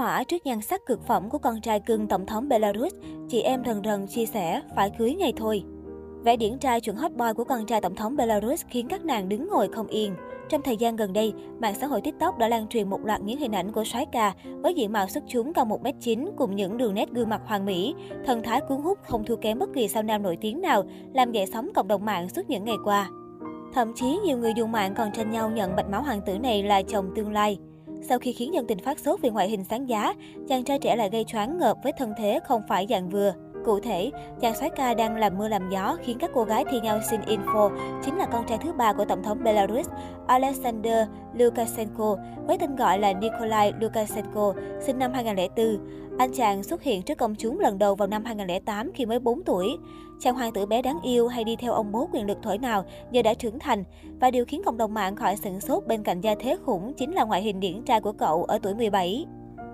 hỏa trước nhan sắc cực phẩm của con trai cưng Tổng thống Belarus, chị em rần rần chia sẻ phải cưới ngay thôi. Vẻ điển trai chuẩn hot boy của con trai Tổng thống Belarus khiến các nàng đứng ngồi không yên. Trong thời gian gần đây, mạng xã hội TikTok đã lan truyền một loạt những hình ảnh của soái ca với diện mạo xuất chúng cao 1m9 cùng những đường nét gương mặt hoàn mỹ, thần thái cuốn hút không thua kém bất kỳ sao nam nổi tiếng nào, làm dậy sóng cộng đồng mạng suốt những ngày qua. Thậm chí nhiều người dùng mạng còn tranh nhau nhận bạch máu hoàng tử này là chồng tương lai. Sau khi khiến dân tình phát sốt vì ngoại hình sáng giá, chàng trai trẻ lại gây choáng ngợp với thân thế không phải dạng vừa. Cụ thể, chàng soái ca đang làm mưa làm gió khiến các cô gái thi nhau xin info chính là con trai thứ ba của tổng thống Belarus Alexander Lukashenko với tên gọi là Nikolai Lukashenko, sinh năm 2004. Anh chàng xuất hiện trước công chúng lần đầu vào năm 2008 khi mới 4 tuổi. Chàng hoàng tử bé đáng yêu hay đi theo ông bố quyền lực thổi nào giờ đã trưởng thành. Và điều khiến cộng đồng mạng khỏi sửng sốt bên cạnh gia thế khủng chính là ngoại hình điển trai của cậu ở tuổi 17.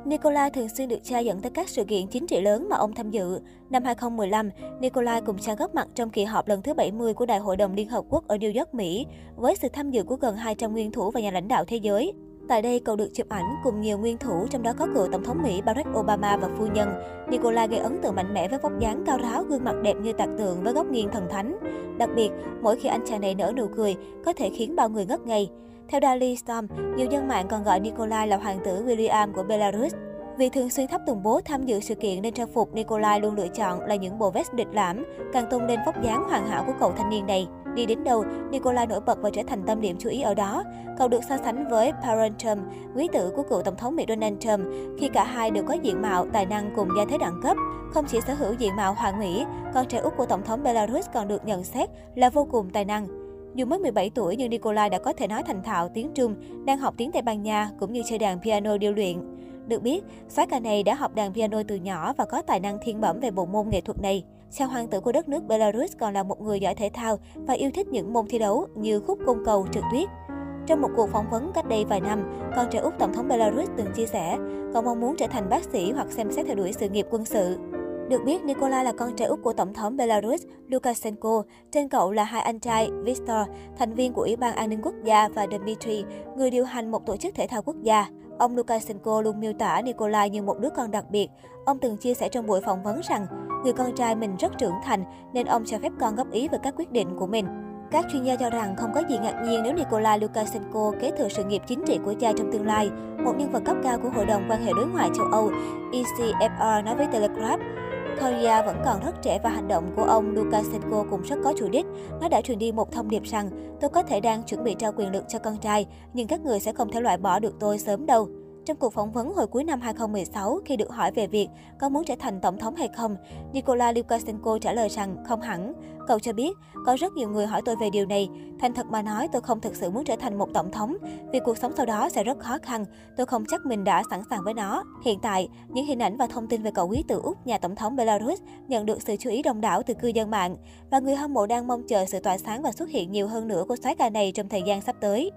Nikolai thường xuyên được cha dẫn tới các sự kiện chính trị lớn mà ông tham dự. Năm 2015, Nikolai cùng cha góp mặt trong kỳ họp lần thứ 70 của Đại hội đồng Liên Hợp Quốc ở New York, Mỹ, với sự tham dự của gần 200 nguyên thủ và nhà lãnh đạo thế giới. Tại đây, cậu được chụp ảnh cùng nhiều nguyên thủ, trong đó có cựu Tổng thống Mỹ Barack Obama và phu nhân. Nikolai gây ấn tượng mạnh mẽ với vóc dáng cao ráo, gương mặt đẹp như tạc tượng với góc nghiêng thần thánh. Đặc biệt, mỗi khi anh chàng này nở nụ cười, có thể khiến bao người ngất ngây. Theo Daily Storm, nhiều dân mạng còn gọi Nikolai là hoàng tử William của Belarus. Vì thường xuyên thắp tùng bố tham dự sự kiện nên trang phục Nikolai luôn lựa chọn là những bộ vest địch lãm, càng tôn lên vóc dáng hoàn hảo của cậu thanh niên này. Đi đến đâu, Nikolai nổi bật và trở thành tâm điểm chú ý ở đó. Cậu được so sánh với Barron Trump, quý tử của cựu tổng thống Mỹ Donald Trump, khi cả hai đều có diện mạo, tài năng cùng gia thế đẳng cấp. Không chỉ sở hữu diện mạo hoàn mỹ, con trai út của tổng thống Belarus còn được nhận xét là vô cùng tài năng. Dù mới 17 tuổi nhưng Nikolai đã có thể nói thành thạo tiếng Trung, đang học tiếng Tây Ban Nha cũng như chơi đàn piano điêu luyện. Được biết, soái ca này đã học đàn piano từ nhỏ và có tài năng thiên bẩm về bộ môn nghệ thuật này. Sao hoàng tử của đất nước Belarus còn là một người giỏi thể thao và yêu thích những môn thi đấu như khúc côn cầu, trượt tuyết. Trong một cuộc phỏng vấn cách đây vài năm, con trai út Tổng thống Belarus từng chia sẻ, cậu mong muốn trở thành bác sĩ hoặc xem xét theo đuổi sự nghiệp quân sự. Được biết, Nikolai là con trai út của Tổng thống Belarus Lukashenko. Trên cậu là hai anh trai Viktor, thành viên của Ủy ban An ninh Quốc gia và Dmitry, người điều hành một tổ chức thể thao quốc gia. Ông Lukashenko luôn miêu tả Nikolai như một đứa con đặc biệt. Ông từng chia sẻ trong buổi phỏng vấn rằng, người con trai mình rất trưởng thành nên ông cho phép con góp ý về các quyết định của mình. Các chuyên gia cho rằng không có gì ngạc nhiên nếu Nikolai Lukashenko kế thừa sự nghiệp chính trị của cha trong tương lai. Một nhân vật cấp cao của Hội đồng quan hệ đối ngoại châu Âu, ECFR nói với Telegraph, Korea vẫn còn rất trẻ và hành động của ông Lukashenko cũng rất có chủ đích. Nó đã truyền đi một thông điệp rằng tôi có thể đang chuẩn bị trao quyền lực cho con trai, nhưng các người sẽ không thể loại bỏ được tôi sớm đâu. Trong cuộc phỏng vấn hồi cuối năm 2016, khi được hỏi về việc có muốn trở thành tổng thống hay không, Nikolai Lukashenko trả lời rằng không hẳn. Cậu cho biết, có rất nhiều người hỏi tôi về điều này. Thành thật mà nói, tôi không thực sự muốn trở thành một tổng thống, vì cuộc sống sau đó sẽ rất khó khăn. Tôi không chắc mình đã sẵn sàng với nó. Hiện tại, những hình ảnh và thông tin về cậu quý tử Úc, nhà tổng thống Belarus, nhận được sự chú ý đông đảo từ cư dân mạng. Và người hâm mộ đang mong chờ sự tỏa sáng và xuất hiện nhiều hơn nữa của soái ca này trong thời gian sắp tới.